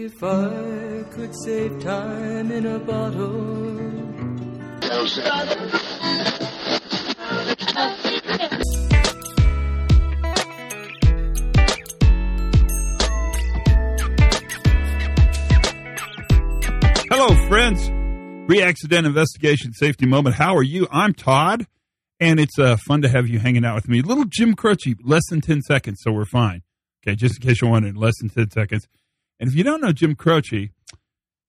If I could save time in a bottle. Hello, friends. Pre-accident investigation safety moment. How are you? I'm Todd, and it's uh, fun to have you hanging out with me. Little Jim Croce, less than 10 seconds, so we're fine. Okay, just in case you're wondering, less than 10 seconds. And if you don't know Jim Croce,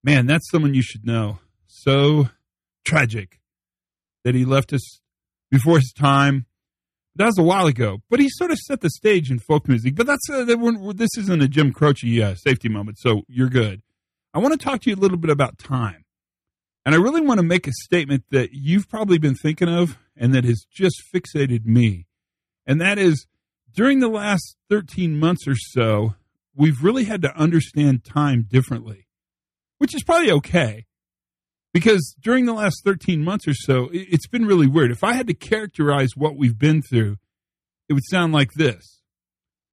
man, that's someone you should know. So tragic that he left us before his time. That was a while ago, but he sort of set the stage in folk music. But that's uh, this isn't a Jim Croce uh, safety moment, so you're good. I want to talk to you a little bit about time. And I really want to make a statement that you've probably been thinking of and that has just fixated me. And that is during the last 13 months or so, we've really had to understand time differently, which is probably okay. Because during the last 13 months or so, it's been really weird. If I had to characterize what we've been through, it would sound like this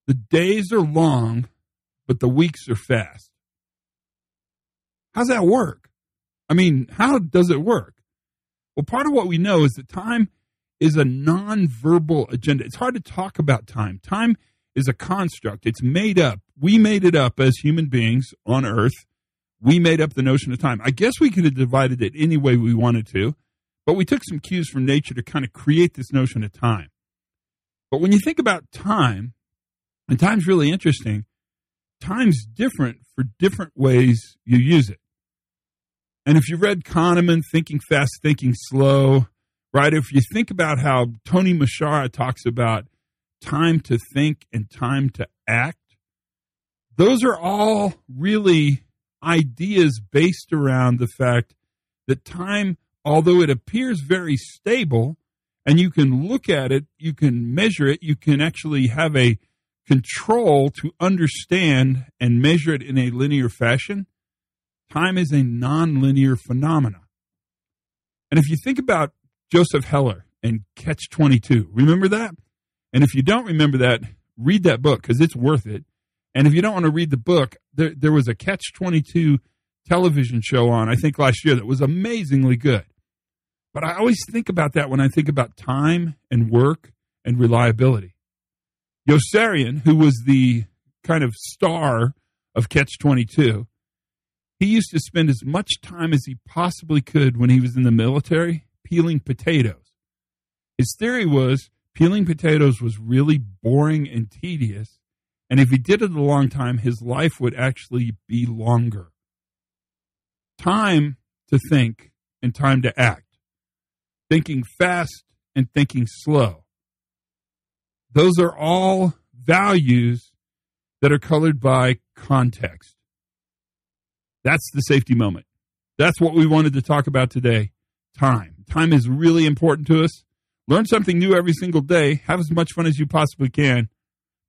The days are long, but the weeks are fast. How's that work? I mean, how does it work? Well, part of what we know is that time is a nonverbal agenda. It's hard to talk about time. Time is a construct, it's made up. We made it up as human beings on Earth. We made up the notion of time. I guess we could have divided it any way we wanted to, but we took some cues from nature to kind of create this notion of time. But when you think about time, and time's really interesting, time's different for different ways you use it. And if you read Kahneman, Thinking Fast, Thinking Slow, right? If you think about how Tony Muschara talks about time to think and time to act, those are all really ideas based around the fact that time, although it appears very stable, and you can look at it, you can measure it, you can actually have a control to understand and measure it in a linear fashion time is a nonlinear phenomena. And if you think about Joseph Heller and Catch 22, remember that? And if you don't remember that, read that book because it's worth it. And if you don't want to read the book, there, there was a Catch 22 television show on, I think last year, that was amazingly good. But I always think about that when I think about time and work and reliability. Yossarian, who was the kind of star of Catch 22, he used to spend as much time as he possibly could when he was in the military peeling potatoes. His theory was peeling potatoes was really boring and tedious, and if he did it a long time, his life would actually be longer. Time to think and time to act, thinking fast and thinking slow. Those are all values that are colored by context. That's the safety moment. That's what we wanted to talk about today. Time. Time is really important to us. Learn something new every single day. Have as much fun as you possibly can.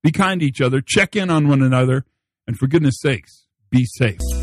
Be kind to each other. Check in on one another. And for goodness sakes, be safe.